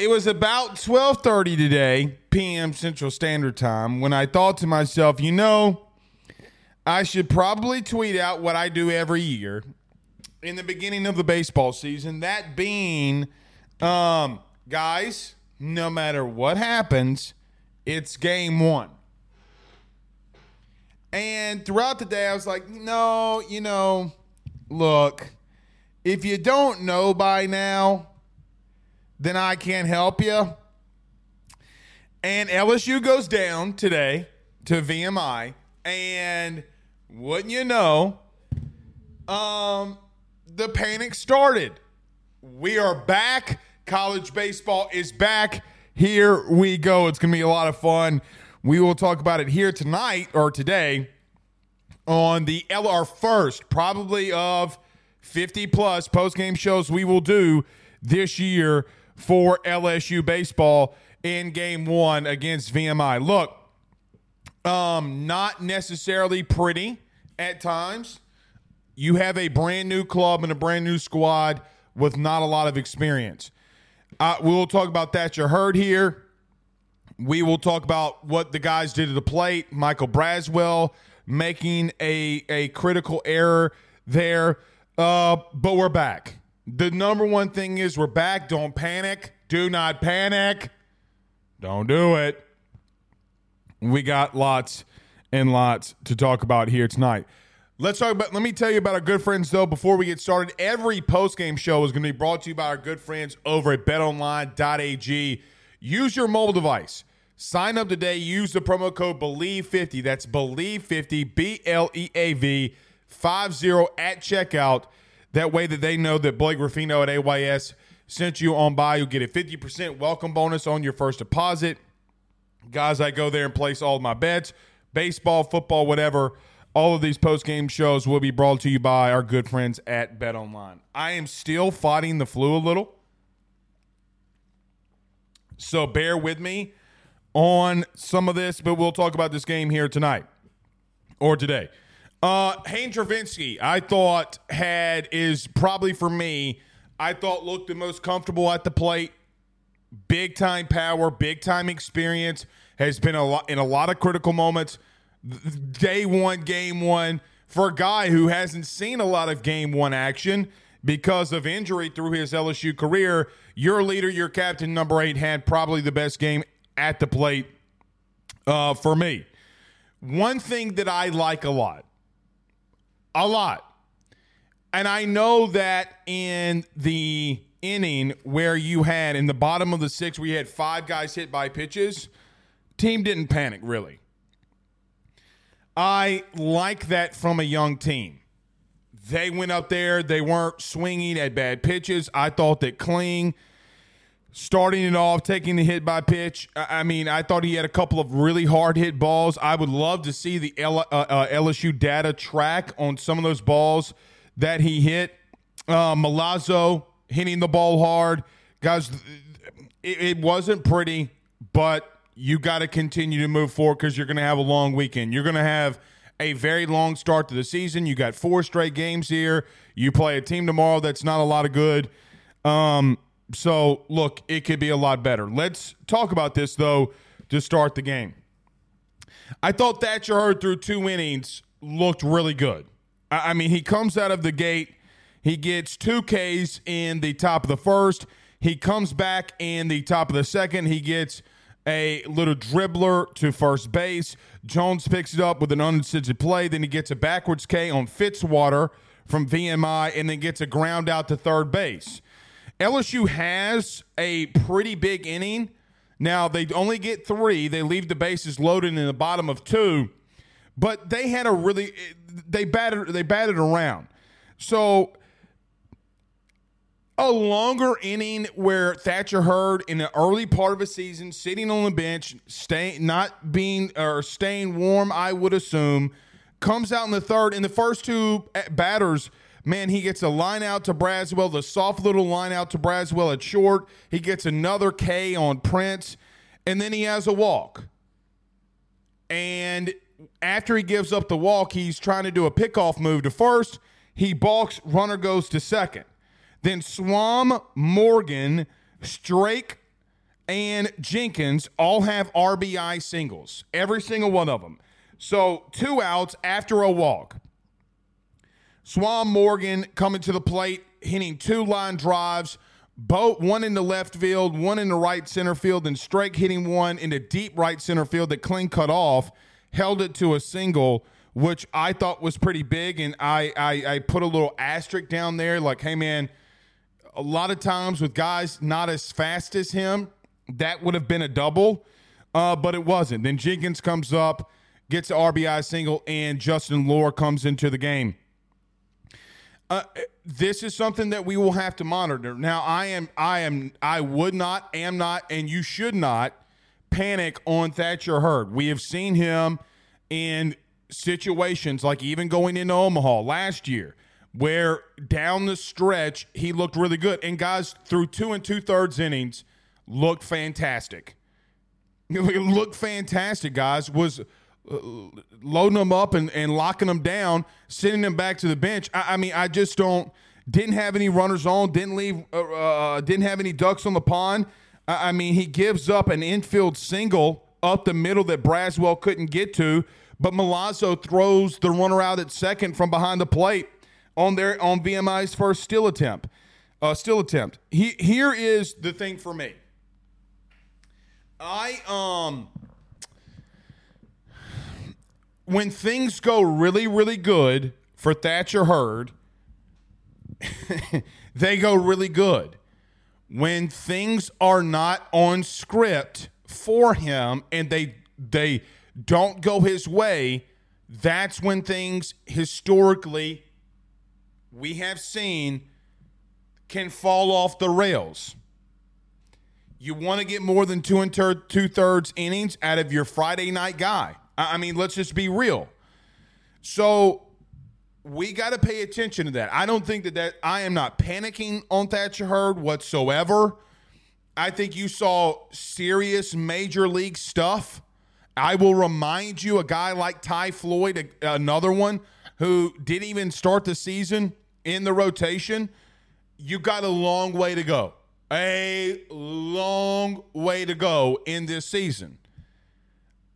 It was about 12:30 today, p.m. Central Standard Time, when I thought to myself, you know, I should probably tweet out what I do every year in the beginning of the baseball season. That being, um, guys, no matter what happens, it's game one. And throughout the day, I was like, no, you know, look, if you don't know by now, then I can't help you. And LSU goes down today to VMI. And wouldn't you know, um, the panic started. We are back. College baseball is back. Here we go. It's going to be a lot of fun. We will talk about it here tonight or today on the LR first, probably of 50 plus post game shows we will do this year for LSU baseball in game one against VMI. Look, um, not necessarily pretty at times. You have a brand new club and a brand new squad with not a lot of experience. Uh, we'll talk about that. You heard here. We will talk about what the guys did at the plate. Michael Braswell making a, a critical error there. Uh, but we're back. The number one thing is we're back. Don't panic. Do not panic. Don't do it. We got lots and lots to talk about here tonight. Let's talk about. Let me tell you about our good friends though. Before we get started, every post game show is going to be brought to you by our good friends over at BetOnline.ag. Use your mobile device. Sign up today. Use the promo code Bleav50. That's Bleav50, B L E A V 50 at checkout. That way that they know that Blake Ruffino at AYS sent you on by. You'll get a 50% welcome bonus on your first deposit. Guys, I go there and place all my bets, baseball, football, whatever. All of these post game shows will be brought to you by our good friends at Bet Online. I am still fighting the flu a little. So bear with me on some of this, but we'll talk about this game here tonight or today. Uh Hayden Travinski, I thought had is probably for me, I thought looked the most comfortable at the plate. Big time power, big time experience, has been a lot in a lot of critical moments. Day one, game one, for a guy who hasn't seen a lot of game one action because of injury through his LSU career. Your leader, your captain, number eight, had probably the best game at the plate uh, for me. One thing that I like a lot, a lot, and I know that in the inning where you had in the bottom of the six, we had five guys hit by pitches, team didn't panic really. I like that from a young team. they went up there. They weren't swinging at bad pitches. I thought that Kling starting it off, taking the hit by pitch. I mean, I thought he had a couple of really hard hit balls. I would love to see the L- uh, uh, LSU data track on some of those balls that he hit. Uh, Milazzo hitting the ball hard. Guys, it, it wasn't pretty, but you got to continue to move forward because you're going to have a long weekend. You're going to have a very long start to the season. You got four straight games here. You play a team tomorrow that's not a lot of good. Um, so, look, it could be a lot better. Let's talk about this, though, to start the game. I thought Thatcher Hurd through two innings looked really good. I, mean, he comes out of the gate, he gets two Ks in the top of the first. He comes back in the top of the second. He gets a little dribbler to first base. Jones picks it up with an unassisted play. Then he gets a backwards K on Fitzwater from VMI and then gets a ground out to third base. LSU has a pretty big inning. Now, they only get three. They leave the bases loaded in the bottom of two, but they had a really they batted they batted around. So a longer inning where Thatcher Hurd in the early part of a season, sitting on the bench, staying not being or staying warm, I would assume, comes out in the third. In the first two batters, man, he gets a line out to Braswell, the soft little line out to Braswell at short. He gets another K on Prince, and then he has a walk. And after he gives up the walk, he's trying to do a pickoff move to first. He balks, runner goes to second. Then Swam, Morgan, Strake, and Jenkins all have RBI singles, every single one of them. So two outs after a walk. Swam Morgan coming to the plate, hitting two line drives, both one in the left field, one in the right center field, and Strake hitting one in the deep right center field that Kling cut off, held it to a single, which I thought was pretty big. And I, I, I put a little asterisk down there, like, hey man, a lot of times with guys not as fast as him, that would have been a double, uh, but it wasn't. Then Jenkins comes up, gets the RBI single, and Justin Loer comes into the game. Uh, this is something that we will have to monitor. Now, I am, I am, I would not, am not, and you should not panic on Thatcher Hurd. We have seen him in situations like even going into Omaha last year where down the stretch he looked really good. And guys, through two and two thirds innings, looked fantastic. looked fantastic, guys. Was loading them up and, and locking them down, sending them back to the bench. I, I mean, I just don't. Didn't have any runners on. Didn't leave. Uh, uh, didn't have any ducks on the pond. I, I mean, he gives up an infield single up the middle that Braswell couldn't get to, but Milazzo throws the runner out at second from behind the plate on their on VMI's first steal attempt. Uh, still attempt. He, here is the thing for me. I um when things go really really good for Thatcher Hurd, they go really good. When things are not on script for him and they they don't go his way, that's when things historically we have seen can fall off the rails. You want to get more than two and ter- two thirds innings out of your Friday night guy. I, mean, let's just be real. So we got to pay attention to that. I don't think that that I am not panicking on Thatcher Hurd whatsoever. I think you saw serious major league stuff. I will remind you, a guy like Ty Floyd, a, another one who didn't even start the season in the rotation, you got a long way to go. A long way to go in this season.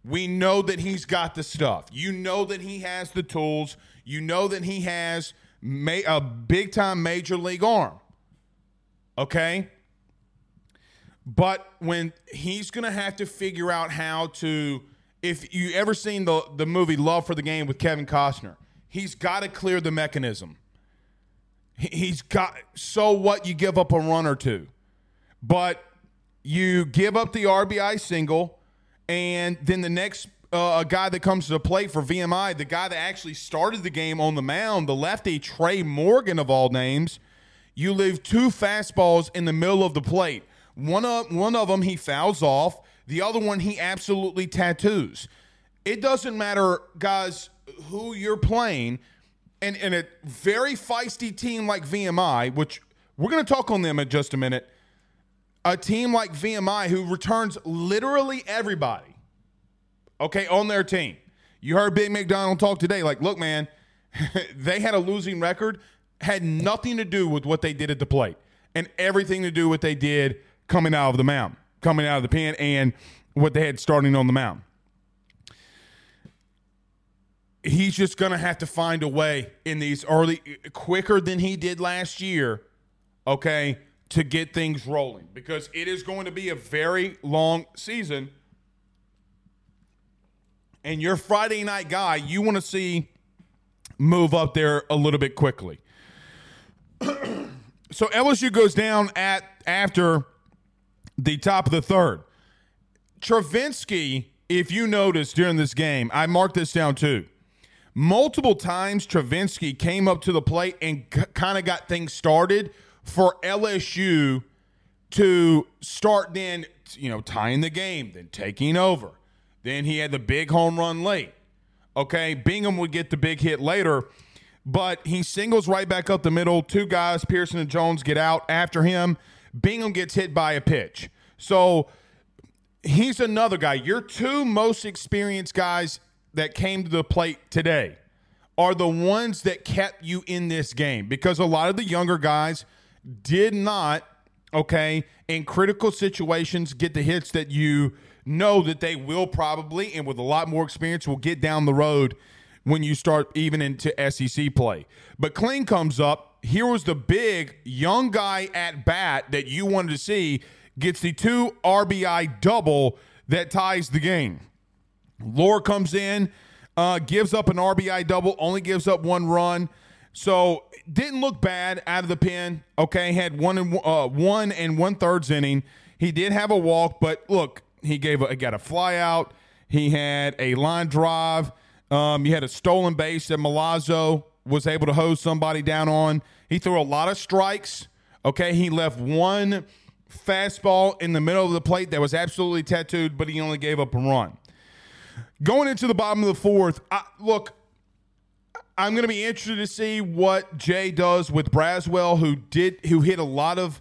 We know that he's got the stuff. You know that he has the tools. You know that he has a big time major league arm. Okay? But when he's going to have to figure out how to if you ever seen the the movie Love for the Game with Kevin Costner, he's got to clear the mechanism. He's got so what you give up a run or two, but you give up the RBI single, and then the next uh, guy that comes to the plate for VMI, the guy that actually started the game on the mound, the lefty Trey Morgan of all names, you leave two fastballs in the middle of the plate. One of one of them he fouls off. The other one he absolutely tattoos. It doesn't matter, guys, who you're playing, and in a very feisty team like VMI, which we're going to talk on them in just a minute. A team like VMI who returns literally everybody, okay, on their team. You heard Ben McDonald talk today. Like, look, man, they had a losing record, had nothing to do with what they did at the plate, and everything to do with what they did coming out of the mound, coming out of the pen, and what they had starting on the mound. He's just going to have to find a way in these early, quicker than he did last year, okay, to get things rolling because it is going to be a very long season. And your Friday night guy, you want to see move up there a little bit quickly. so LSU goes down at after the top of the third. Travinski, if you notice during this game, I marked this down too. Multiple times, Travinski came up to the plate and c- kind of got things started for LSU to start then, you know, tying the game, then taking over. Then he had the big home run late. Okay, Bingham would get the big hit later, but he singles right back up the middle. Two guys, Pearson and Jones, get out after him. Bingham gets hit by a pitch. So he's another guy. Your two most experienced guys that came to the plate today are the ones that kept you in this game because a lot of the younger guys did not, okay, in critical situations get the hits that you know that they will probably, and with a lot more experience, will get down the road when you start even into SEC play. But Kling comes up. Here was the big young guy at bat that you wanted to see gets the two RBI double that ties the game. Loer comes in, uh, gives up an RBI double, only gives up one run. So didn't look bad out of the pen. Okay, had one and uh, one and one thirds inning. He did have a walk, but look, he gave a, got a fly out. He had a line drive. Um, you had a stolen base that Milazzo was able to hose somebody down on. He threw a lot of strikes. Okay, he left one fastball in the middle of the plate that was absolutely tattooed, but he only gave up a run. Going into the bottom of the fourth, I, look, I'm going to be interested to see what Jay does with Braswell, who did who hit a lot of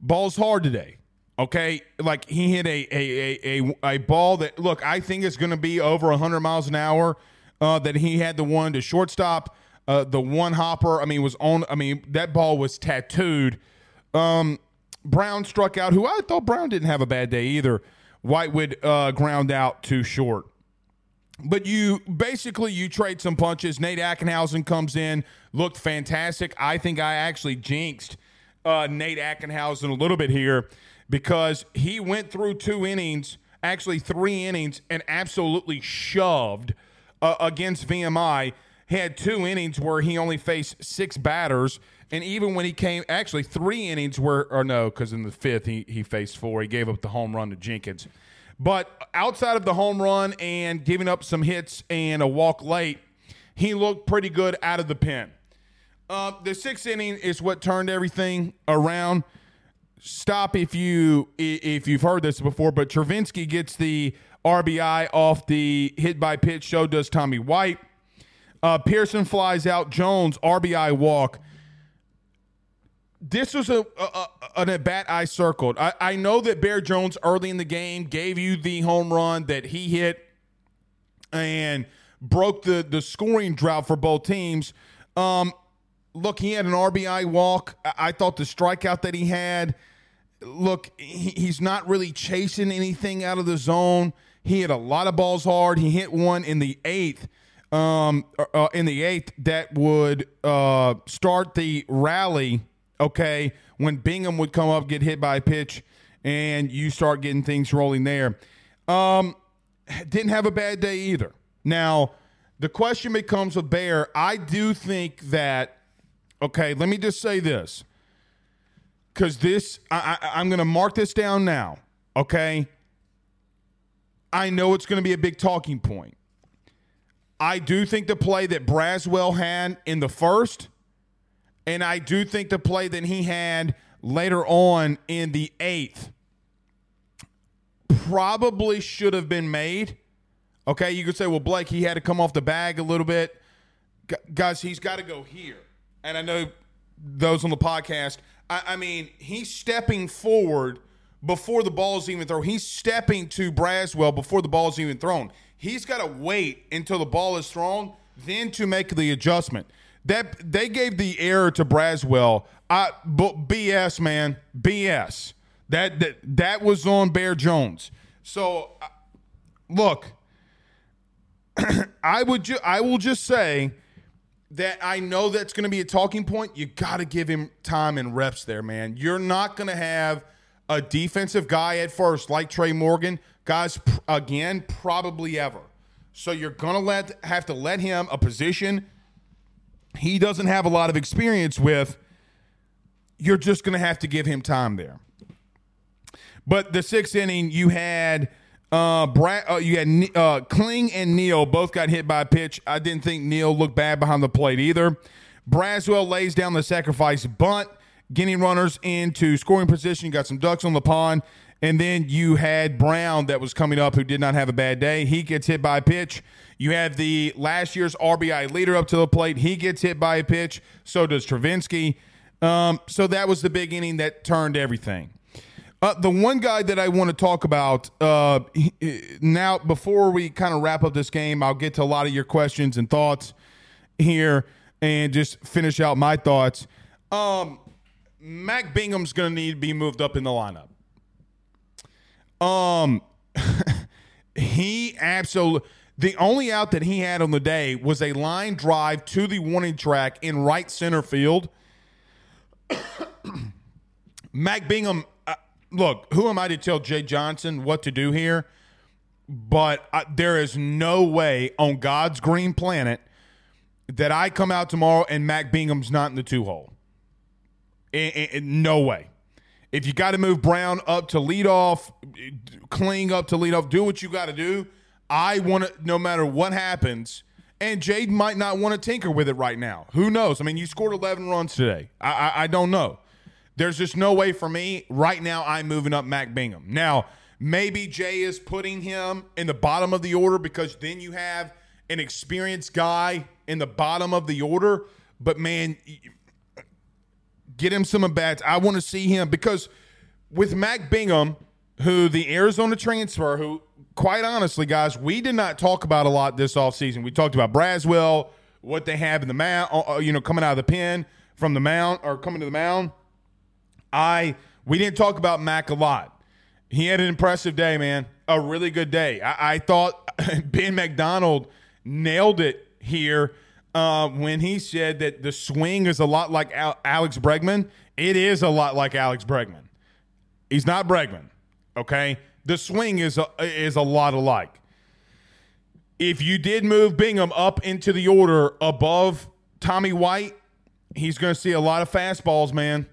balls hard today. Okay, like he hit a a a, a, a ball that look I think is going to be over 100 miles an hour. Uh, that he had the one to shortstop, uh, the one hopper. I mean, was on. I mean, that ball was tattooed. Um, Brown struck out, who I thought Brown didn't have a bad day either. Whitewood uh, ground out too short. But you basically you trade some punches. Nate Ackenhausen comes in, looked fantastic. I think I actually jinxed uh, Nate Ackenhausen a little bit here because he went through two innings, actually three innings, and absolutely shoved uh, against VMI. He had two innings where he only faced six batters and even when he came, actually three innings were, or no, because in the fifth he, he faced four. He gave up the home run to Jenkins. But outside of the home run and giving up some hits and a walk late, he looked pretty good out of the pen. Uh, the sixth inning is what turned everything around. Stop if you if you've heard this before, but Travinski gets the RBI off the hit by pitch. So does Tommy White. Uh, Pearson flies out. Jones RBI walk this was a, a, an at bat I circled. I, I know that Bear Jones early in the game gave you the home run that he hit and broke the the scoring drought for both teams. Um, look, he had an RBI walk. I, I thought the strikeout that he had. Look, he, he's not really chasing anything out of the zone. He hit a lot of balls hard. He hit one in the eighth. Um, uh, in the eighth that would uh, start the rally okay, when Bingham would come up, get hit by a pitch, and you start getting things rolling there. Um, didn't have a bad day either. Now, the question becomes with Bear. I do think that, okay, let me just say this. Because this, I, I, I'm going to mark this down now, okay? I know it's going to be a big talking point. I do think the play that Braswell had in the first, and I do think the play that he had later on in the eighth probably should have been made. Okay, you could say, well, Blake, he had to come off the bag a little bit. Gu- guys, he's got to go here. And I know those on the podcast, I, I mean, he's stepping forward before the ball's even thrown. He's stepping to Braswell before the ball's even thrown. He's got to wait until the ball is thrown, then to make the adjustment. That they gave the error to Braswell. I but BS, man, BS. That that that was on Bear Jones. So, look, I would ju- I will just say that I know that's going to be a talking point. You got to give him time and reps there, man. You're not going to have a defensive guy at first like Trey Morgan, guys. pr- Again, probably ever. So you're going to let have to let him a position he doesn't have a lot of experience with. You're just going to have to give him time there. But the sixth inning, you had uh, Brad, uh, you had uh, Kling and Neal both got hit by a pitch. I didn't think Neal looked bad behind the plate either. Braswell lays down the sacrifice bunt, getting runners into scoring position. You got some ducks on the pond. And then you had Brown that was coming up who did not have a bad day. He gets hit by a pitch. You have the last year's RBI leader up to the plate. He gets hit by a pitch. So does Travinski. Um, so that was the big inning that turned everything. Uh, the one guy that I want to talk about uh, now, before we kind of wrap up this game, I'll get to a lot of your questions and thoughts here and just finish out my thoughts. Um, Mac Bingham's going to need to be moved up in the lineup. Um, he absolutely. The only out that he had on the day was a line drive to the warning track in right center field. Mac Bingham, uh, look, who am I to tell Jay Johnson what to do here? But uh, there is no way on God's green planet that I come out tomorrow and Mac Bingham's not in the two hole. In- in- in- no way. If you got to move Brown up to lead off, clean up to lead off, do what you got to do. I want to, no matter what happens, and Jade might not want to tinker with it right now. Who knows? I mean, you scored 11 runs today. I, I, I don't know. There's just no way for me right now. I'm moving up Mac Bingham. Now, maybe Jay is putting him in the bottom of the order because then you have an experienced guy in the bottom of the order. But man, get him some at bats. I want to see him because with Mac Bingham, who the Arizona transfer, who quite honestly, guys, we did not talk about a lot this offseason. We talked about Braswell, what they have in the mound, uh, uh, you know, coming out of the pen from the mound or coming to the mound. I we didn't talk about Mac a lot. He had an impressive day, man. A really good day. I, I thought Ben McDonald nailed it here uh, when he said that the swing is a lot like Al- Alex Bregman. It is a lot like Alex Bregman. He's not Bregman, okay? The swing is a, is a lot alike. If you did move Bingham up into the order above Tommy White, he's going to see a lot of fastballs, man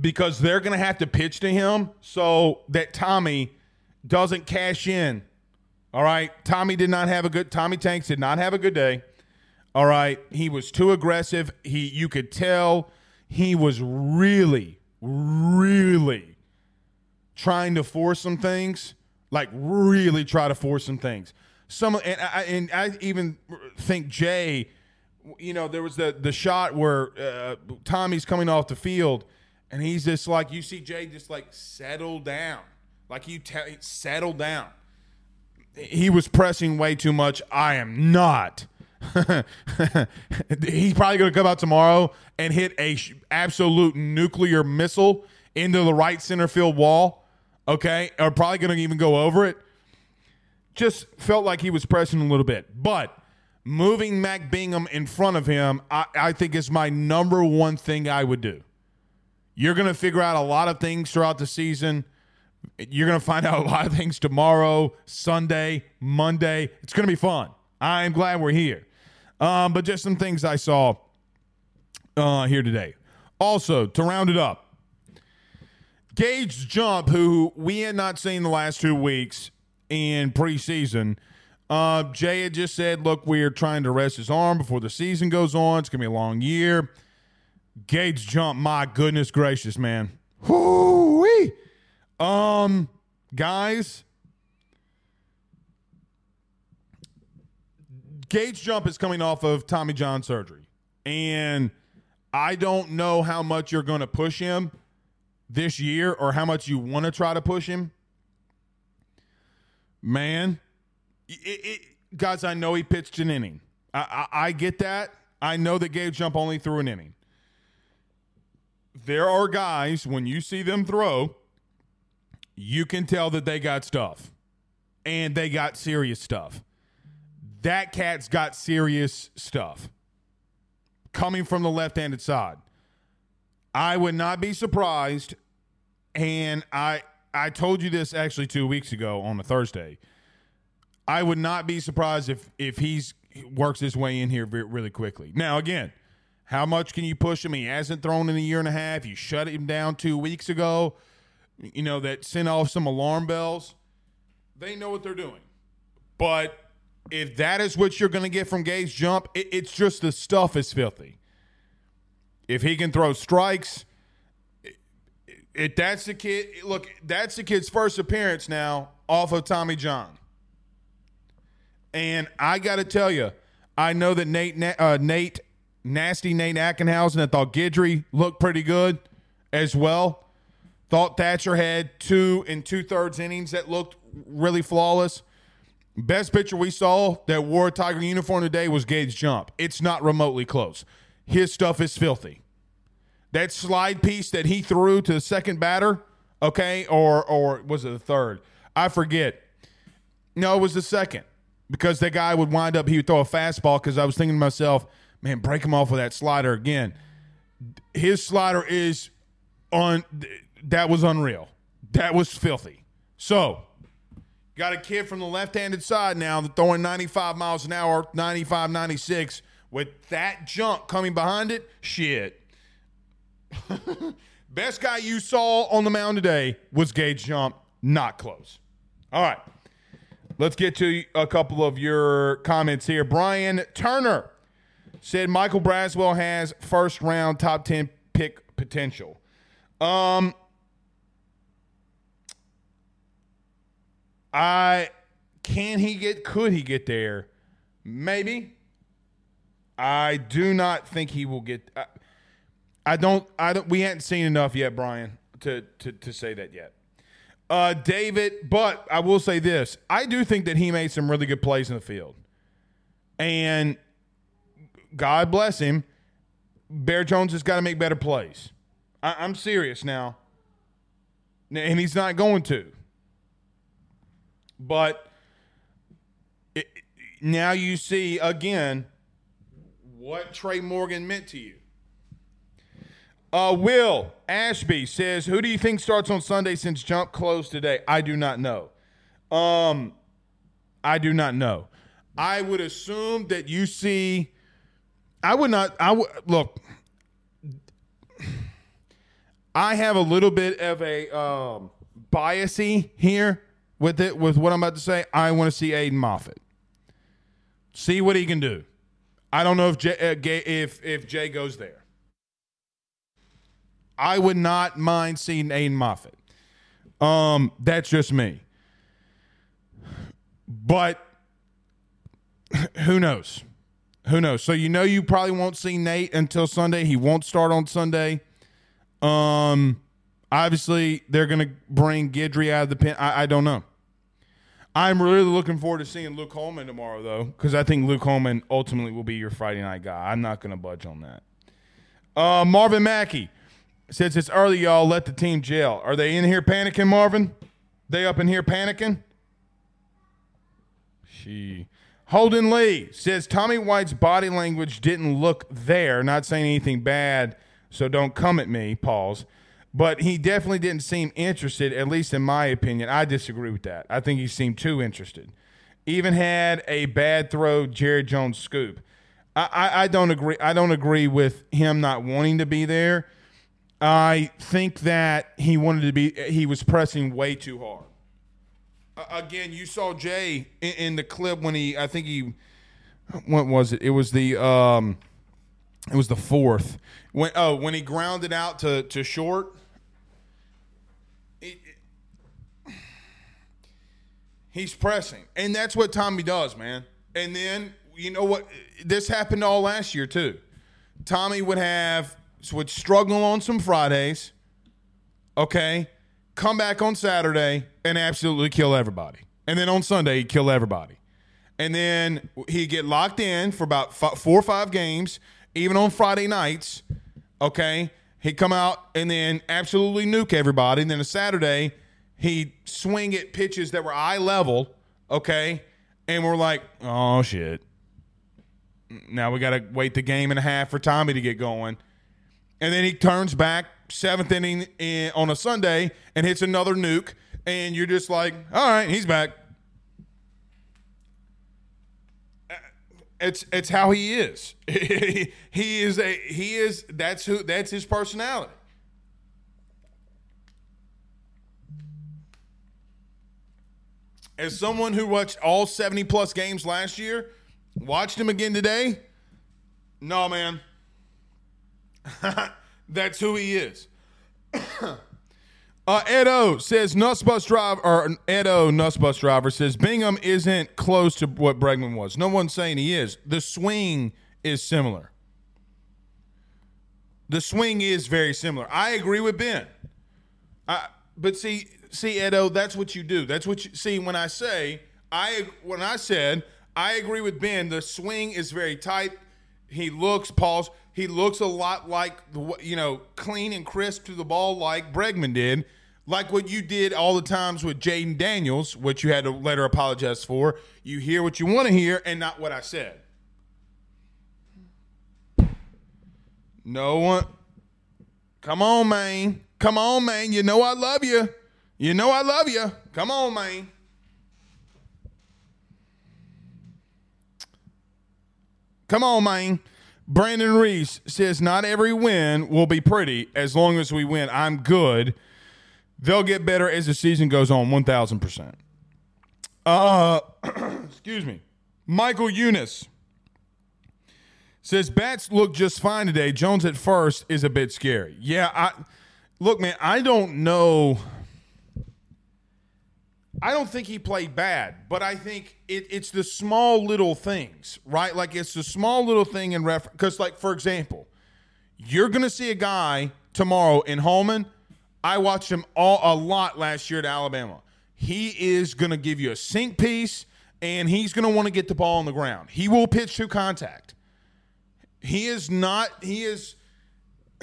because they're going to have to pitch to him so that Tommy doesn't cash in. All right. Tommy did not have a good Tommy Tanks did not have a good day. All right. He was too aggressive. He you could tell he was really really trying to force some things, like really try to force some things. Some and I and I even think Jay you know, there was the the shot where uh, Tommy's coming off the field, and he's just like you see Jay just like settle down, like you tell settle down. He was pressing way too much. I am not. he's probably going to come out tomorrow and hit a sh- absolute nuclear missile into the right center field wall. Okay, or probably going to even go over it just felt like he was pressing a little bit. But moving Mac Bingham in front of him, I, I think is my number one thing I would do. You're going to figure out a lot of things throughout the season. You're going to find out a lot of things tomorrow, Sunday, Monday. It's going to be fun. I'm glad we're here. Um, but just some things I saw uh, here today. Also, to round it up, Gage Jump, who we had not seen the last two weeks, in preseason. Uh, Jay had just said, look, we are trying to rest his arm before the season goes on. It's going to be a long year. Gage jump, my goodness gracious, man. Whoo-wee. Um, guys, Gage jump is coming off of Tommy John surgery. And I don't know how much you're going to push him this year or how much you want to try to push him. Man, it, it, guys, I know he pitched an inning. I, I, I get that. I know that Gage Jump only threw an inning. There are guys, when you see them throw, you can tell that they got stuff and they got serious stuff. That cat's got serious stuff coming from the left handed side. I would not be surprised. And I I told you this actually two weeks ago on a Thursday. I would not be surprised if if he's works his way in here really quickly. Now again, how much can you push him? He hasn't thrown in a year and a half. You shut him down two weeks ago. You know that sent off some alarm bells. They know what they're doing, but if that is what you're going to get from Gage Jump, it, it's just the stuff is filthy. If he can throw strikes, it, that's the kid. Look, that's the kid's first appearance now off of Tommy John. And I got to tell you, I know that Nate, uh, Nate, nasty Nate Ackenhausen, I thought Guidry looked pretty good as well. Thought Thatcher had two and two thirds innings that looked really flawless. Best pitcher we saw that wore a Tiger uniform today was Gage Jump. It's not remotely close. His stuff is filthy. That slide piece that he threw to the second batter, okay, or or was it the third? I forget. No, it was the second because that guy would wind up. He would throw a fastball because I was thinking to myself, man, break him off with that slider again. His slider is on. That was unreal. That was filthy. So got a kid from the left-handed side now throwing 95 miles an hour, 95, 96 with that jump coming behind it. Shit. Best guy you saw on the mound today was Gage Jump. Not close. All right. Let's get to a couple of your comments here. Brian Turner said Michael Braswell has first round top 10 pick potential. Um, I can he get could he get there? Maybe. I do not think he will get uh, I don't. I don't. We hadn't seen enough yet, Brian, to to to say that yet. Uh, David, but I will say this: I do think that he made some really good plays in the field, and God bless him. Bear Jones has got to make better plays. I, I'm serious now, and he's not going to. But it, now you see again what Trey Morgan meant to you. Uh, Will Ashby says, "Who do you think starts on Sunday since Jump closed today?" I do not know. Um, I do not know. I would assume that you see. I would not. I would look. I have a little bit of a um, biasy here with it with what I'm about to say. I want to see Aiden Moffett. See what he can do. I don't know if Jay, uh, if if Jay goes there. I would not mind seeing Aiden Moffett. Um, that's just me. But who knows? Who knows? So you know you probably won't see Nate until Sunday. He won't start on Sunday. Um, obviously they're going to bring Guidry out of the pen. I, I don't know. I'm really looking forward to seeing Luke Holman tomorrow, though, because I think Luke Holman ultimately will be your Friday night guy. I'm not going to budge on that. Uh, Marvin Mackey. Since it's early, y'all let the team jail. Are they in here panicking, Marvin? They up in here panicking? She. Holden Lee says Tommy White's body language didn't look there. Not saying anything bad, so don't come at me, Pauls. But he definitely didn't seem interested, at least in my opinion. I disagree with that. I think he seemed too interested. Even had a bad throw, Jared Jones scoop. I, I, I don't agree. I don't agree with him not wanting to be there. I think that he wanted to be, he was pressing way too hard. again, you saw Jay in, in, the clip when he, I think he, what was it? It was the, um, it was the fourth when oh when he grounded out to to short. It, it, he's pressing, and that's what Tommy does, man. And then you know what? This happened all last year too. Tommy would have would struggle on some Fridays. Okay, come back on Saturday and absolutely kill everybody. And then on Sunday, he'd kill everybody. And then he'd get locked in for about four or five games, even on Friday nights. Okay. He'd come out and then absolutely nuke everybody. And then a Saturday, he'd swing at pitches that were eye level. Okay. And we're like, oh, shit. Now we got to wait the game and a half for Tommy to get going. And then he turns back seventh inning in, on a Sunday and hits another nuke, and you're just like, all right, he's back. It's it's how he is. he is a he is that's who that's his personality. As someone who watched all 70 plus games last year, watched him again today, no man. That's who he is. uh, Edo says Nuss Bus Driver, or Edo Nuss Bus Driver says Bingham isn't close to what Bregman was. No one's saying he is. The swing is similar. The swing is very similar. I agree with Ben. I, but see, see, Edo, that's what you do. That's what you see when I say I when I said I agree with Ben. The swing is very tight. He looks, pause he looks a lot like the you know clean and crisp to the ball like Bregman did, like what you did all the times with Jayden Daniels, which you had to later apologize for. You hear what you want to hear and not what I said. No one. Come on, man. Come on, man. You know I love you. You know I love you. Come on, man. Come on, man. Brandon Reese says, Not every win will be pretty as long as we win. I'm good. They'll get better as the season goes on, 1000%. Uh, excuse me. Michael Eunice says, Bats look just fine today. Jones at first is a bit scary. Yeah, I look, man, I don't know I don't think he played bad, but I think it, it's the small little things, right? Like it's the small little thing in reference. Because, like for example, you're going to see a guy tomorrow in Holman. I watched him all a lot last year at Alabama. He is going to give you a sink piece, and he's going to want to get the ball on the ground. He will pitch to contact. He is not. He is.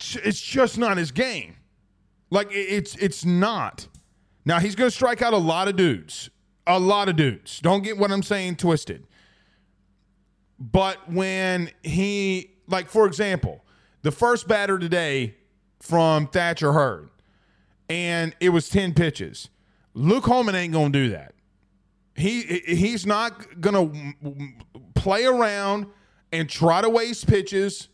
it's just not his game. Like it's it's not. Now he's going to strike out a lot of dudes. A lot of dudes. Don't get what I'm saying twisted. But when he like for example, the first batter today from Thatcher Hurd and it was 10 pitches. Luke Holman ain't going to do that. He he's not going to play around and try to waste pitches.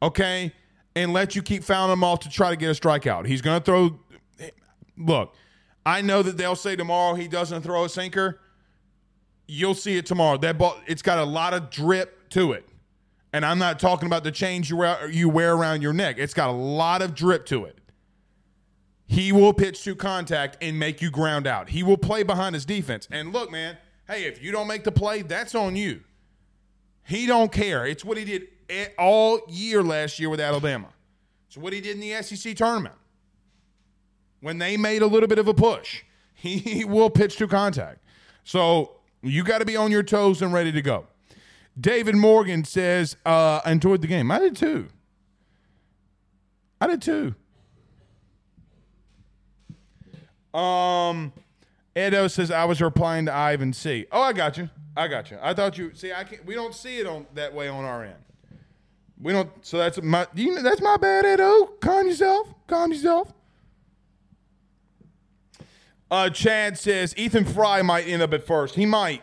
Okay? And let you keep fouling him off to try to get a strikeout. He's going to throw. Look, I know that they'll say tomorrow he doesn't throw a sinker. You'll see it tomorrow. That ball, it's got a lot of drip to it, and I'm not talking about the chains you wear, you wear around your neck. It's got a lot of drip to it. He will pitch to contact and make you ground out. He will play behind his defense. And look, man, hey, if you don't make the play, that's on you. He don't care. It's what he did all year last year with Alabama. So what he did in the SEC tournament, when they made a little bit of a push, he will pitch to contact. So you got to be on your toes and ready to go. David Morgan says, uh, enjoyed the game. I did too. I did too. Um, Edo says I was replying to Ivan C. Oh, I got you. I got you. I thought you see. I can't. We don't see it on that way on our end. We don't. So that's my. You know, that's my bad, Edo. Calm yourself. Calm yourself. Uh, Chad says Ethan Frey might end up at first. He might.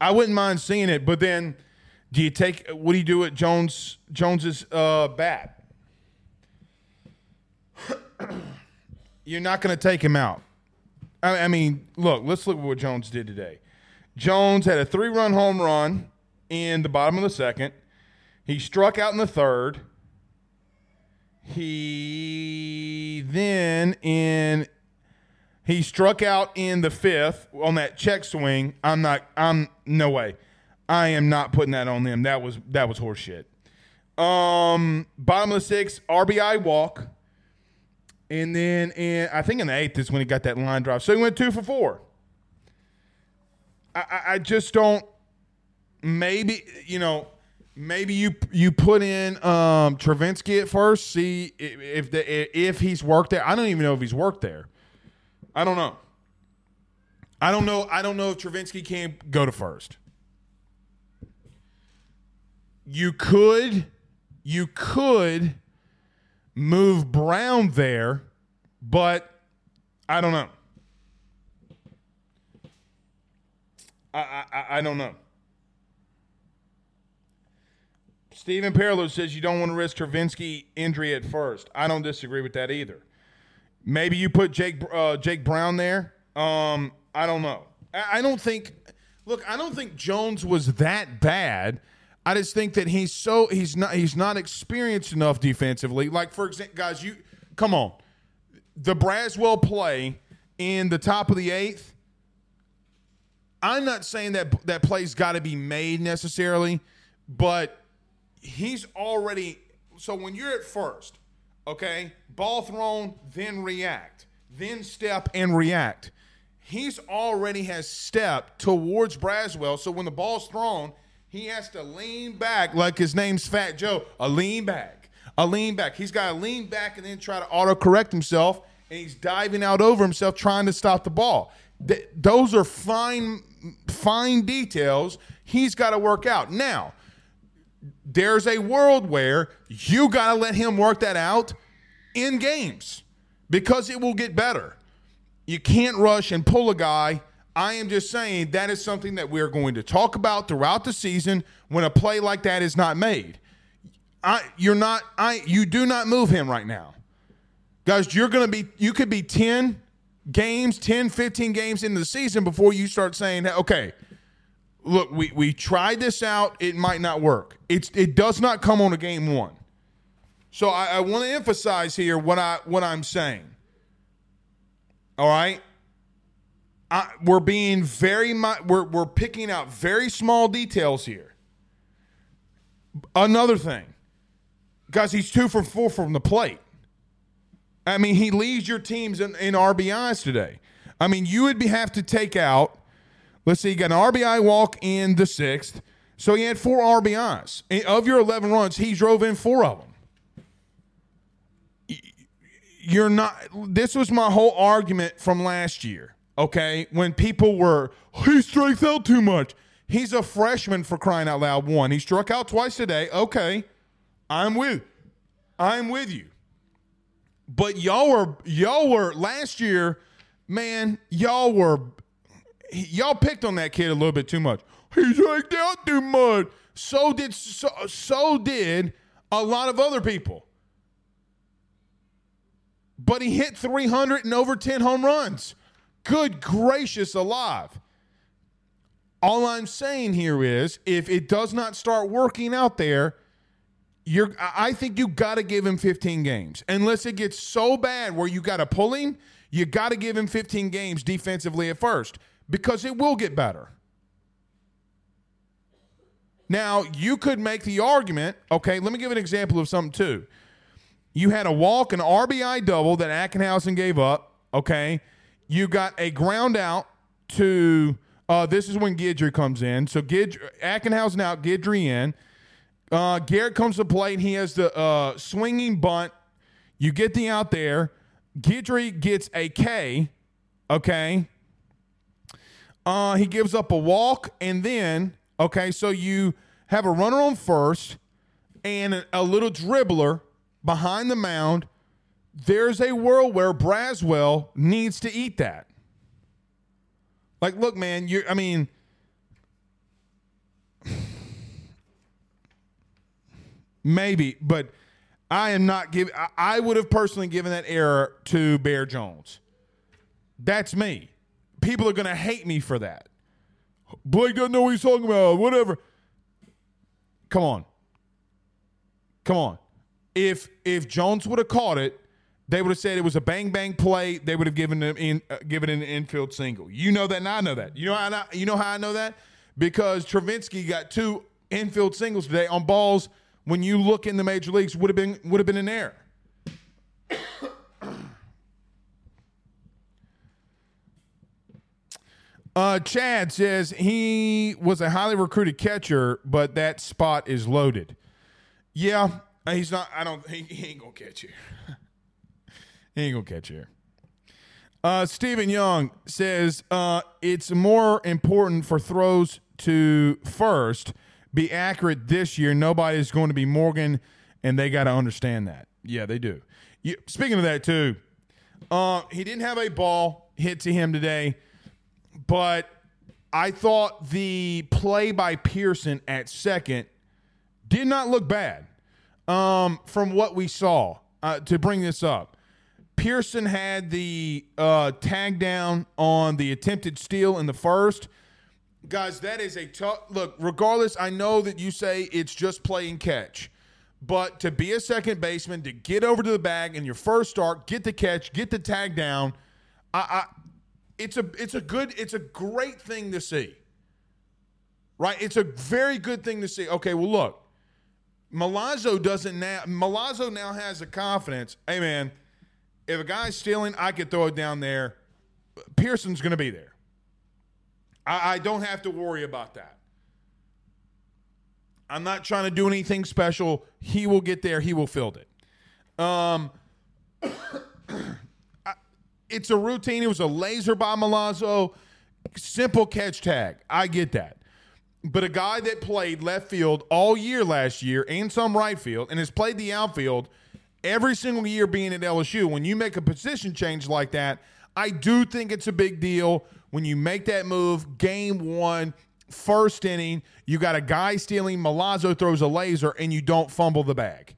I wouldn't mind seeing it, but then, do you take? What do you do at Jones Jones's uh, bat? you're not going to take him out. I, I mean, look, let's look at what Jones did today. Jones had a three run home run in the bottom of the second. He struck out in the third. He then in he struck out in the fifth on that check swing. I'm not. I'm no way. I am not putting that on them. That was that was horseshit. Um, bottom of the sixth, RBI walk, and then in I think in the eighth is when he got that line drive. So he went two for four. I, I, I just don't. Maybe you know. Maybe you you put in um, Travinski at first. See if if, the, if he's worked there. I don't even know if he's worked there. I don't know. I don't know. I don't know if Travinski can go to first. You could, you could move Brown there, but I don't know. I I, I don't know. Stephen Perillo says you don't want to risk Travinski injury at first. I don't disagree with that either. Maybe you put Jake uh, Jake Brown there. Um, I don't know. I, I don't think. Look, I don't think Jones was that bad. I just think that he's so he's not he's not experienced enough defensively. Like for example, guys, you come on, the Braswell play in the top of the eighth. I'm not saying that that play's got to be made necessarily, but he's already. So when you're at first, okay, ball thrown, then react, then step and react. He's already has stepped towards Braswell. So when the ball's thrown, he has to lean back like his name's Fat Joe. A lean back. A lean back. He's got to lean back and then try to auto correct himself. And he's diving out over himself trying to stop the ball. Th- those are fine, fine details he's got to work out. Now, there's a world where you got to let him work that out in games because it will get better. You can't rush and pull a guy. I am just saying that is something that we're going to talk about throughout the season when a play like that is not made. I you're not I you do not move him right now. Guys, you're going to be you could be 10 games, 10, 15 games into the season before you start saying, "Okay, look, we we tried this out, it might not work." It's it does not come on a game 1. So I, I want to emphasize here what I what I'm saying. All right, I, we're being very we're we're picking out very small details here. Another thing, guys, he's two for four from the plate. I mean, he leads your teams in, in RBIs today. I mean, you would be, have to take out. Let's see, he got an RBI walk in the sixth, so he had four RBIs of your eleven runs. He drove in four of them. You're not this was my whole argument from last year okay? When people were he strikes out too much. He's a freshman for crying out loud one. He struck out twice today okay. I'm with i'm with you. But y'all were y'all were last year man y'all were y'all picked on that kid a little bit too much he striked out too much so did so, so did a lot of other people but he hit 300 and over 10 home runs. Good gracious alive. All I'm saying here is if it does not start working out there, you're I think you got to give him 15 games. Unless it gets so bad where you got to pull him, you got to give him 15 games defensively at first because it will get better. Now, you could make the argument, okay, let me give an example of something too. You had a walk, an RBI double that Ackenhausen gave up. Okay. You got a ground out to, uh, this is when Guidry comes in. So Gid, Ackenhausen out, Guidry in. Uh, Garrett comes to play and he has the uh, swinging bunt. You get the out there. Guidry gets a K. Okay. Uh, he gives up a walk and then, okay, so you have a runner on first and a, little dribbler behind the mound, there's a world where Braswell needs to eat that. Like, look, man, you I mean, maybe, but I am not giving. I would have personally given that error to Bear Jones. That's me. People are going to hate me for that. Blake doesn't know what he's talking about. Whatever. Come on. Come on. If if Jones would have caught it, they would have said it was a bang bang play. They would have given him in uh, given an infield single. You know that, and I know that. You know how I, you know how I know that because Travinski got two infield singles today on balls when you look in the major leagues would have been would have been an error. Uh, Chad says he was a highly recruited catcher, but that spot is loaded. Yeah, he's not. I don't. He, he ain't gonna catch you. he ain't gonna catch you. Uh, Stephen Young says uh, it's more important for throws to first be accurate this year. Nobody's going to be Morgan, and they got to understand that. Yeah, they do. You, speaking of that too, uh, he didn't have a ball hit to him today, but I thought the play by Pearson at second did not look bad um, from what we saw. Uh, to bring this up, Pearson had the uh, tag down on the attempted steal in the first guys, that is a tough look. Regardless, I know that you say it's just playing catch, but to be a second baseman, to get over to the bag in your first start, get the catch, get the tag down, I, I it's a it's a good it's a great thing to see. Right? It's a very good thing to see. Okay, well look, Milazzo doesn't now Milazzo now has the confidence. Hey man, if a guy's stealing, I could throw it down there. Pearson's to be there. I, I don't have to worry about that. I'm not trying to do anything special. He will get there. He will field it. Um, it's a routine. It was a laser by Milazzo. Simple catch tag. I get that. But a guy that played left field all year last year and some right field and has played the outfield every single year being at LSU, when you make a position change like that, I do think it's a big deal when you make that move, game one, first inning, you got a guy stealing, Milazzo throws a laser, and you don't fumble the bag.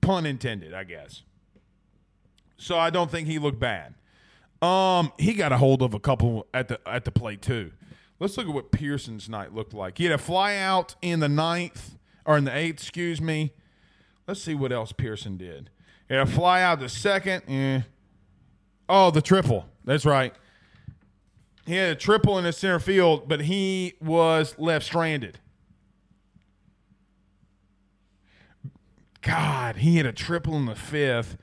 Pun intended, I guess. So I don't think he looked bad. Um, he got a hold of a couple at the at the plate too. Let's look at what Pearson's night looked like. He had a fly out in the ninth or in the eighth, excuse me. Let's see what else Pearson did. He had a fly out the second. Eh. Oh, the triple. That's right. He had a triple in the center field, but he was left stranded. God, he had a triple in the fifth.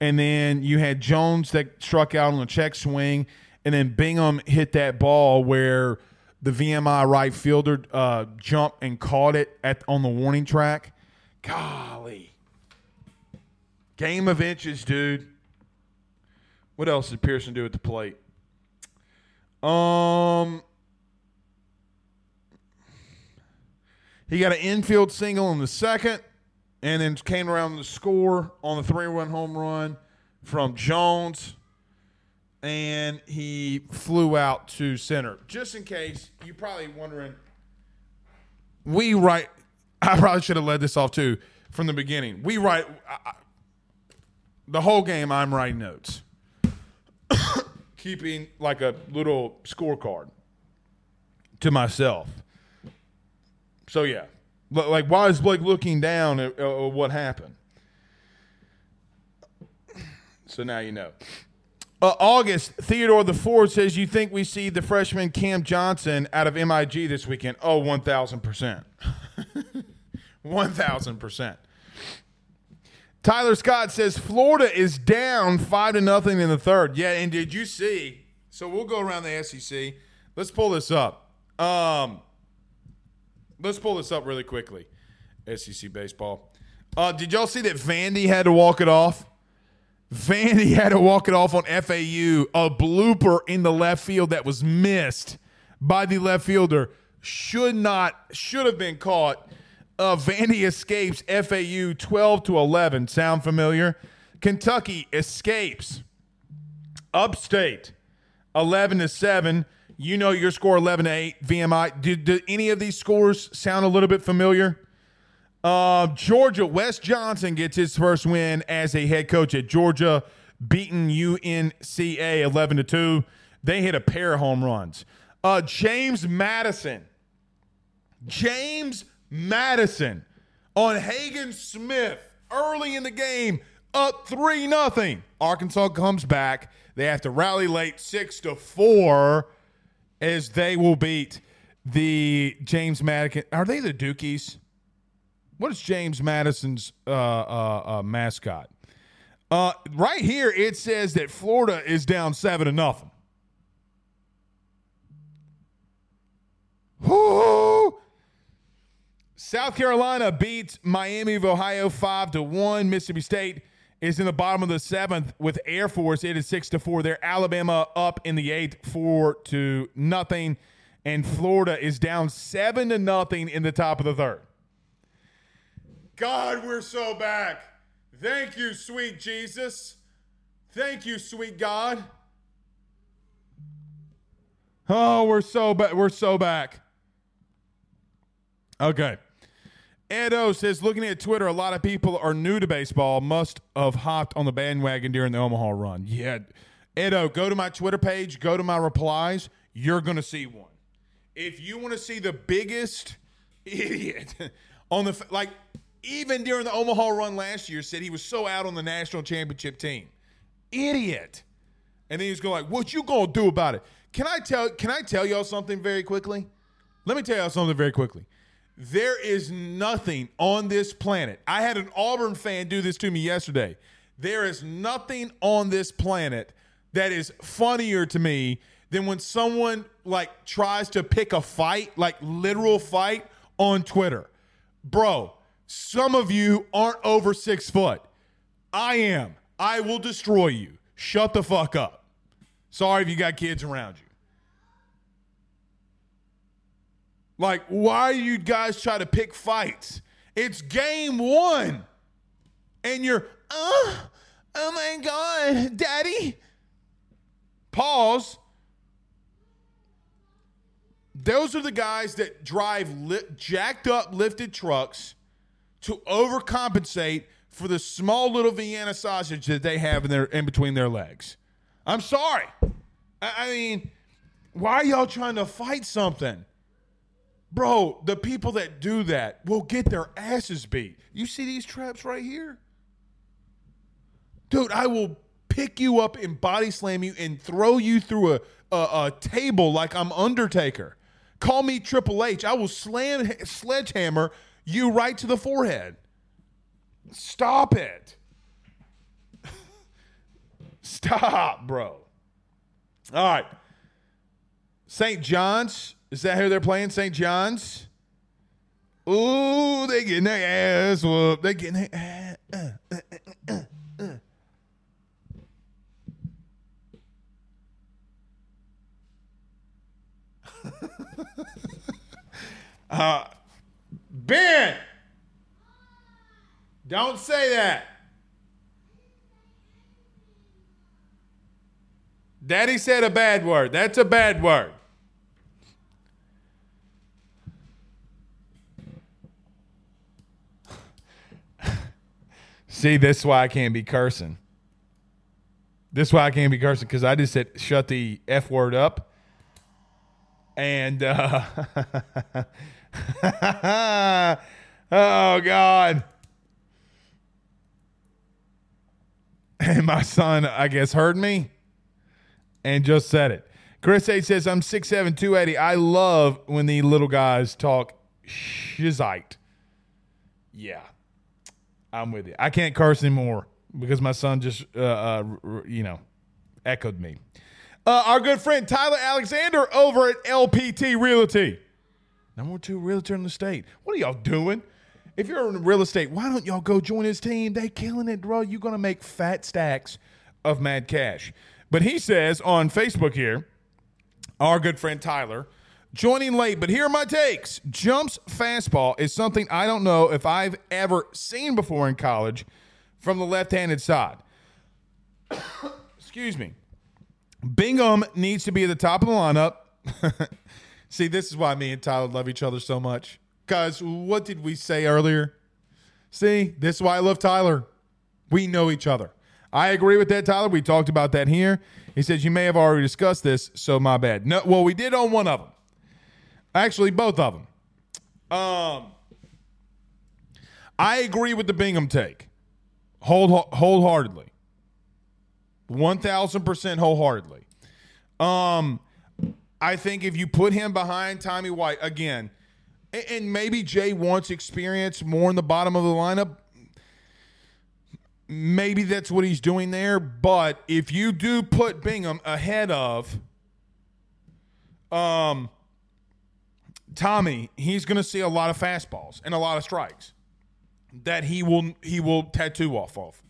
And then you had Jones that struck out on a check swing. And then Bingham hit that ball where the VMI right fielder uh, jumped and caught it at on the warning track. Golly. Game of inches, dude. What else did Pearson do at the plate? Um, he got an infield single in the second, and then came around the score on the three-run home run from Jones, and he flew out to center. Just in case you're probably wondering, we write. I probably should have led this off too from the beginning. We write I, the whole game. I'm writing notes keeping like a little scorecard to myself. So yeah, like why is Blake looking down at, at what happened? So now you know. Uh, August, Theodore the Fourth says you think we see the freshman Cam Johnson out of MIG this weekend? Oh, Oh, one thousand percent, one thousand percent. Tyler Scott says Florida is down five to nothing in the third. Yeah, and did you see? So we'll go around the SEC. Let's pull this up. Um, let's pull this up really quickly. SEC baseball. Uh, did y'all see that Vandy had to walk it off? Vandy had to walk it off on FAU. A blooper in the left field that was missed by the left fielder should not should have been caught uh, Vandy escapes FAU 12 to 11. Sound familiar? Kentucky escapes Upstate 11 to 7. You know your score 11 to 8. VMI. Did, did any of these scores sound a little bit familiar? Uh, Georgia, Wes Johnson gets his first win as a head coach at Georgia, beating UNCA 11 to 2. They hit a pair of home runs. Uh, James Madison. James Madison on Hagen Smith early in the game, up 3 nothing. Arkansas comes back. They have to rally late 6 to 4 as they will beat the James Madison. Are they the Dukies? What is James Madison's uh, uh, uh, mascot? Uh, right here, it says that Florida is down seven to nothing. Woo! South Carolina beats Miami of Ohio five to one. Mississippi State is in the bottom of the seventh with Air Force. It is six to four. There, Alabama up in the eighth, four to nothing, and Florida is down seven to nothing in the top of the third. God, we're so back. Thank you, sweet Jesus. Thank you, sweet God. Oh, we're so back. We're so back. Okay. Edo says, looking at Twitter, a lot of people are new to baseball, must have hopped on the bandwagon during the Omaha run. Yeah. Edo, go to my Twitter page, go to my replies. You're going to see one. If you want to see the biggest idiot on the, like, even during the Omaha run last year, said he was so out on the national championship team. Idiot. And then he's going like, "What you gonna do about it?" Can I tell? Can I tell y'all something very quickly? Let me tell y'all something very quickly. There is nothing on this planet. I had an Auburn fan do this to me yesterday. There is nothing on this planet that is funnier to me than when someone like tries to pick a fight, like literal fight on Twitter. Bro, some of you aren't over six foot. I am. I will destroy you. Shut the fuck up. Sorry if you got kids around you. Like, why you guys try to pick fights? It's game one. And you're, oh, oh my God, daddy. Pause. Those are the guys that drive li- jacked up lifted trucks to overcompensate for the small little Vienna sausage that they have in their in between their legs. I'm sorry. I, I mean, why are y'all trying to fight something? Bro, the people that do that will get their asses beat. You see these traps right here? Dude, I will pick you up and body slam you and throw you through a, a, a table like I'm Undertaker. Call me Triple H. I will slam sledgehammer you right to the forehead. Stop it. Stop, bro. All right. St. John's. Is that who they're playing? St. John's? Ooh, they getting their ass whooped. They getting their ass. Uh, uh, uh, uh, Ben, don't say that. Daddy said a bad word. That's a bad word. See, this is why I can't be cursing. This is why I can't be cursing because I just said shut the F word up. And uh, oh God. And my son, I guess, heard me and just said it. Chris A says, I'm 6'7, 280. I love when the little guys talk shizite. Yeah. I'm with you. I can't curse anymore because my son just, uh, uh, you know, echoed me. Uh, our good friend Tyler Alexander over at LPT Realty. Number two realtor in the state. What are y'all doing? If you're in real estate, why don't y'all go join his team? They killing it, bro. You're gonna make fat stacks of mad cash. But he says on Facebook here, our good friend Tyler, joining late, but here are my takes. Jumps fastball is something I don't know if I've ever seen before in college from the left-handed side. Excuse me. Bingham needs to be at the top of the lineup. See, this is why me and Tyler love each other so much. Guys, what did we say earlier? See, this is why I love Tyler. We know each other. I agree with that, Tyler. We talked about that here. He says you may have already discussed this, so my bad. No, well, we did on one of them. Actually, both of them. Um, I agree with the Bingham take, whole wholeheartedly, one thousand percent wholeheartedly. Um, I think if you put him behind Tommy White again, and maybe Jay wants experience more in the bottom of the lineup. Maybe that's what he's doing there. But if you do put Bingham ahead of um, Tommy, he's going to see a lot of fastballs and a lot of strikes that he will he will tattoo off of.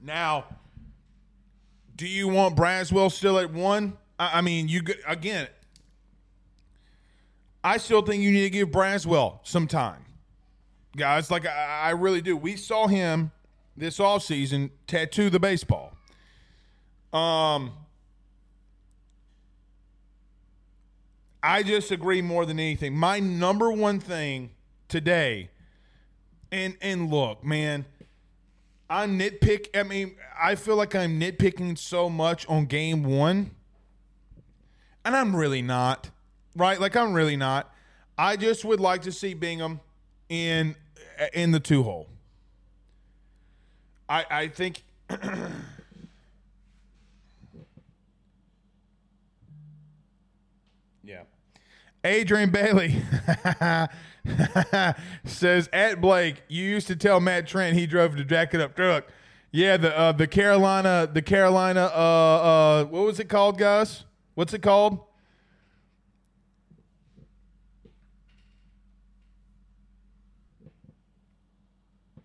Now, do you want Braswell still at one? I, I mean, you again. I still think you need to give Braswell some time, guys. Like I, I really do. We saw him this offseason tattoo the baseball. Um, I just agree more than anything. My number one thing today, and and look, man, I nitpick. I mean, I feel like I'm nitpicking so much on game one, and I'm really not. Right? Like I'm really not. I just would like to see Bingham in in the two hole. I I think. Adrian Bailey says at Blake, you used to tell Matt Trent he drove the jacket up truck. Yeah, the uh, the Carolina the Carolina uh, uh, what was it called, guys? What's it called?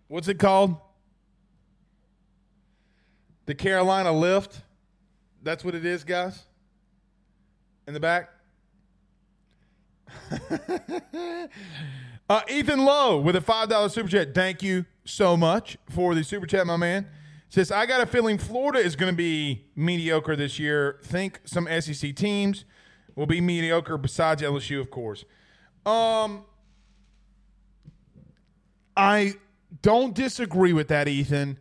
What's it called? The Carolina lift. That's what it is, guys. In the back. uh, Ethan Lowe with a $5 super chat. Thank you so much for the super chat, my man. Says, I got a feeling Florida is going to be mediocre this year. Think some SEC teams will be mediocre besides LSU, of course. Um, I don't disagree with that, Ethan.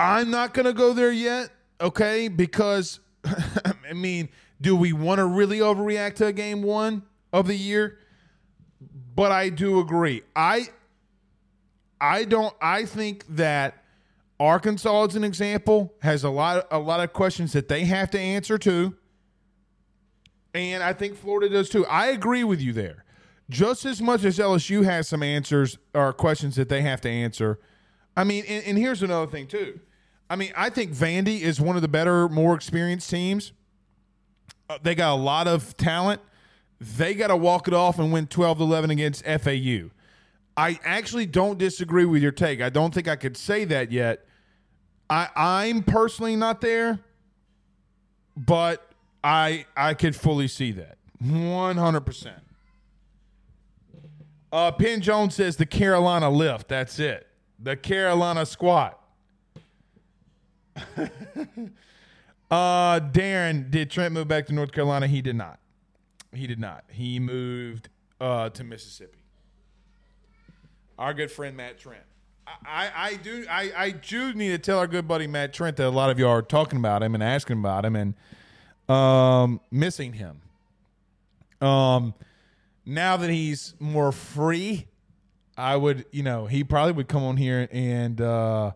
I'm not going to go there yet, okay? Because, I mean, do we want to really overreact to a game one of the year? But I do agree. I I don't I think that Arkansas as an example has a lot a lot of questions that they have to answer to. And I think Florida does too. I agree with you there. Just as much as LSU has some answers or questions that they have to answer. I mean, and, and here's another thing too. I mean, I think Vandy is one of the better, more experienced teams. Uh, they got a lot of talent. They got to walk it off and win 12 11 against FAU. I actually don't disagree with your take. I don't think I could say that yet. I, I'm personally not there, but I I could fully see that. 100%. Uh, Penn Jones says the Carolina lift. That's it. The Carolina squat. Uh, Darren, did Trent move back to North Carolina? He did not. He did not. He moved uh, to Mississippi. Our good friend Matt Trent. I, I, do I, I do need to tell our good buddy Matt Trent that a lot of you are talking about him and asking about him and um, missing him. Um, now that he's more free, I would you know he probably would come on here and uh,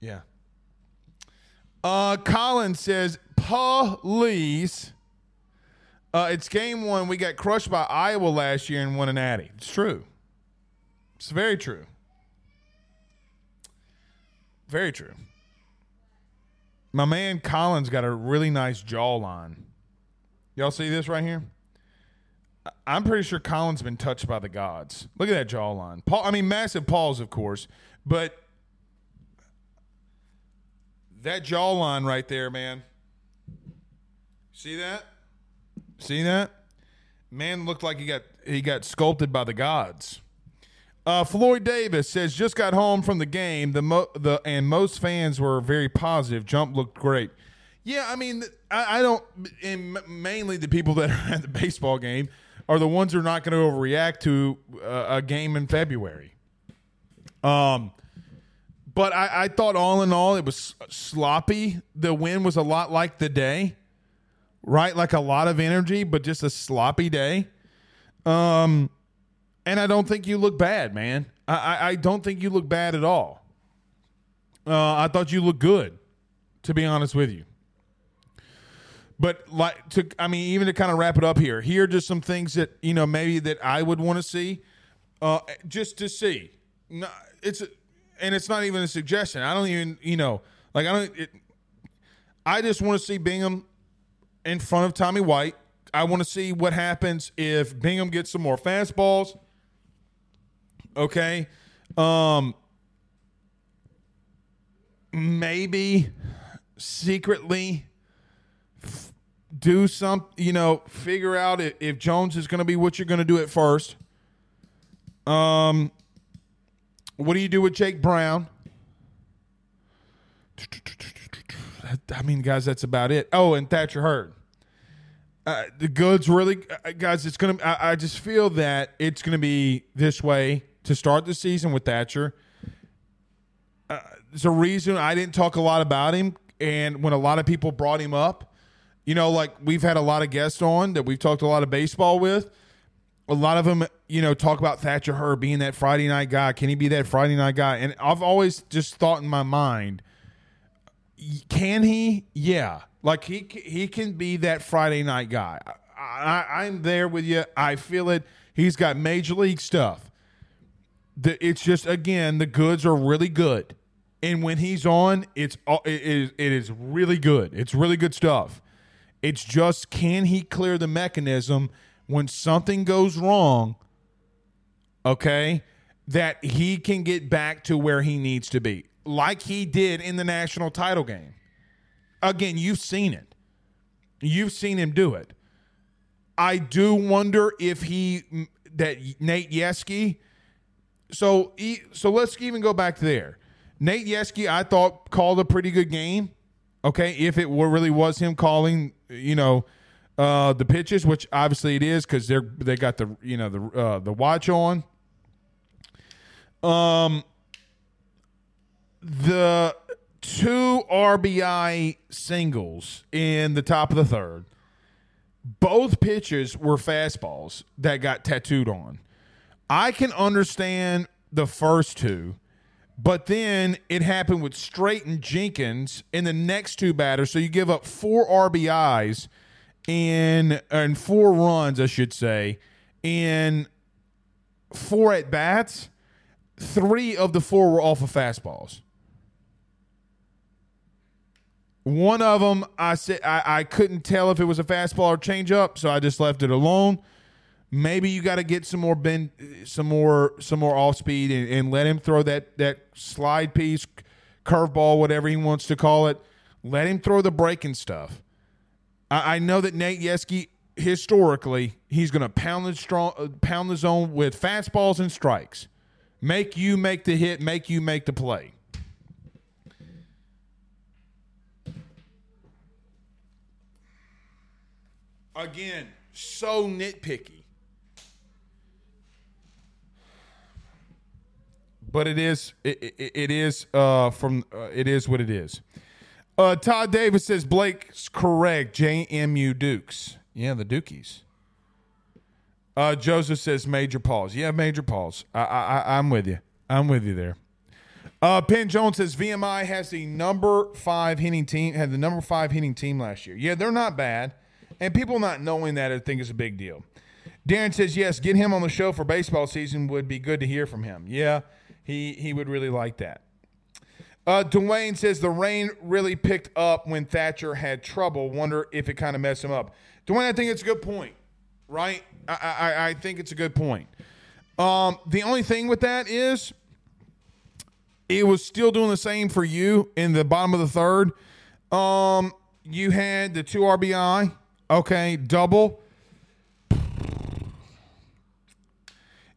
Yeah. Uh, Colin says, please. Uh, it's game one. We got crushed by Iowa last year and won an Addy. It's true. It's very true. Very true. My man Colin's got a really nice jawline. Y'all see this right here? I'm pretty sure Colin's been touched by the gods. Look at that jawline. Paul, I mean, massive paws, of course, but that jawline right there, man. See that? See that? Man looked like he got he got sculpted by the gods. Uh, Floyd Davis says just got home from the game. The mo- the and most fans were very positive. Jump looked great. Yeah, I mean, I, I don't. Mainly the people that are at the baseball game are the ones who are not going to overreact to uh, a game in February. Um, but I, I thought all in all it was sloppy. The win was a lot like the day, right? Like a lot of energy, but just a sloppy day. Um, and I don't think you look bad, man. I, I, don't think you look bad at all. Uh, I thought you looked good, to be honest with you. But like to, I mean, even to kind of wrap it up here, here are just some things that you know maybe that I would want to see, uh, just to see. No, it's and it's not even a suggestion. I don't even you know like I don't. It, I just want to see Bingham in front of Tommy White. I want to see what happens if Bingham gets some more fastballs. Okay, um, maybe secretly do some, you know, figure out if, if Jones is going to be what you're going to do at first. Um, what do you do with Jake Brown? I mean, guys, that's about it. Oh, and Thatcher Hurd. Uh, the goods really, uh, guys. It's gonna. I, I just feel that it's gonna be this way to start the season with Thatcher. Uh, there's a reason I didn't talk a lot about him, and when a lot of people brought him up, you know, like we've had a lot of guests on that we've talked a lot of baseball with. A lot of them, you know, talk about Thatcher Hurd being that Friday night guy. Can he be that Friday night guy? And I've always just thought in my mind, can he? Yeah, like he he can be that Friday night guy. I, I'm there with you. I feel it. He's got major league stuff. The, it's just again the goods are really good, and when he's on, it's it is it is really good. It's really good stuff. It's just can he clear the mechanism when something goes wrong? Okay, that he can get back to where he needs to be, like he did in the national title game. Again, you've seen it. You've seen him do it. I do wonder if he that Nate Yeskie. So so let's even go back there. Nate Yeskie, I thought called a pretty good game. Okay, if it were really was him calling, you know, uh, the pitches, which obviously it is because they're they got the you know the uh, the watch on. Um, the two RBI singles in the top of the third. Both pitches were fastballs that got tattooed on. I can understand the first two but then it happened with Straight and Jenkins in the next two batters. So you give up four RBIs in and four runs, I should say, in four at bats. Three of the four were off of fastballs. One of them, I said I, I couldn't tell if it was a fastball or changeup, so I just left it alone. Maybe you got to get some more bend, some more, some more off speed, and, and let him throw that that slide piece, curveball, whatever he wants to call it. Let him throw the breaking stuff. I, I know that Nate Yeskie historically he's going to pound the strong, uh, pound the zone with fastballs and strikes, make you make the hit, make you make the play. Again, so nitpicky. but it is it, it, it is uh, from uh, it is what it is. Uh, Todd Davis says Blake's correct. JMU Dukes. Yeah, the Dukies. Uh, Joseph says major pause. Yeah, major pause. I, I, I'm with you. I'm with you there. Uh, Penn Jones says VMI has the number five hitting team. Had the number five hitting team last year. Yeah, they're not bad, and people not knowing that I think is a big deal. Darren says yes. Get him on the show for baseball season would be good to hear from him. Yeah, he he would really like that. Uh, Dwayne says the rain really picked up when Thatcher had trouble. Wonder if it kind of messed him up. Dwayne, I think it's a good point, right? I, I, I think it's a good point. Um, the only thing with that is it was still doing the same for you in the bottom of the third. Um, you had the two RBI, okay, double.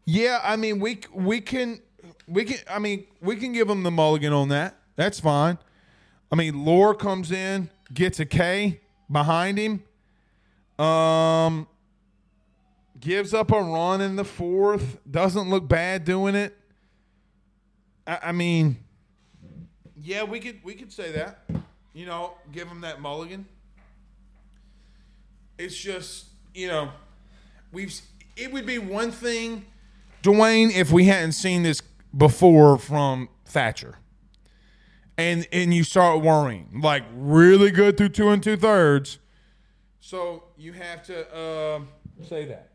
Yeah, I mean we we can we can. I mean, we can give him the mulligan on that. That's fine. I mean, Loer comes in, gets a K behind him. Um, gives up a run in the fourth. Doesn't look bad doing it. I, I mean, yeah, we could we could say that. You know, give him that mulligan. It's just you know, we've it would be one thing, Dwayne, if we hadn't seen this before from Thatcher. And and you start worrying. Like really good through two and two thirds. So you have to uh, say that.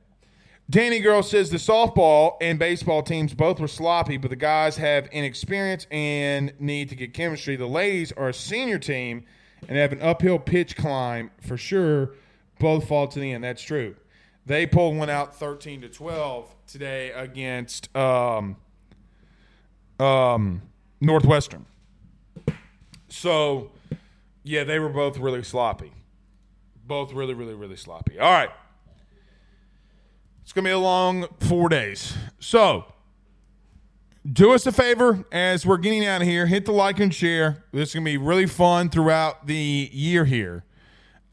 Danny Girl says the softball and baseball teams both were sloppy, but the guys have inexperience and need to get chemistry. The ladies are a senior team and have an uphill pitch climb for sure. Both fall to the end. That's true. They pulled one out 13 to 12 today against um, um, Northwestern. So, yeah, they were both really sloppy. Both really, really, really sloppy. All right. It's going to be a long four days. So, do us a favor as we're getting out of here. Hit the like and share. This is going to be really fun throughout the year here.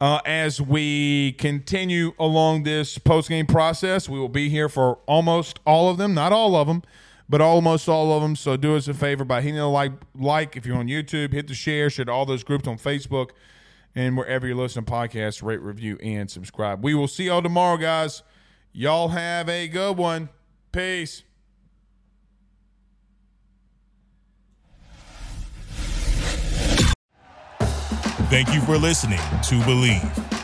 Uh, as we continue along this post game process, we will be here for almost all of them, not all of them, but almost all of them. So do us a favor by hitting the like, like if you're on YouTube, hit the share, share all those groups on Facebook, and wherever you're listening to podcasts, rate, review, and subscribe. We will see y'all tomorrow, guys. Y'all have a good one. Peace. Thank you for listening to Bleav.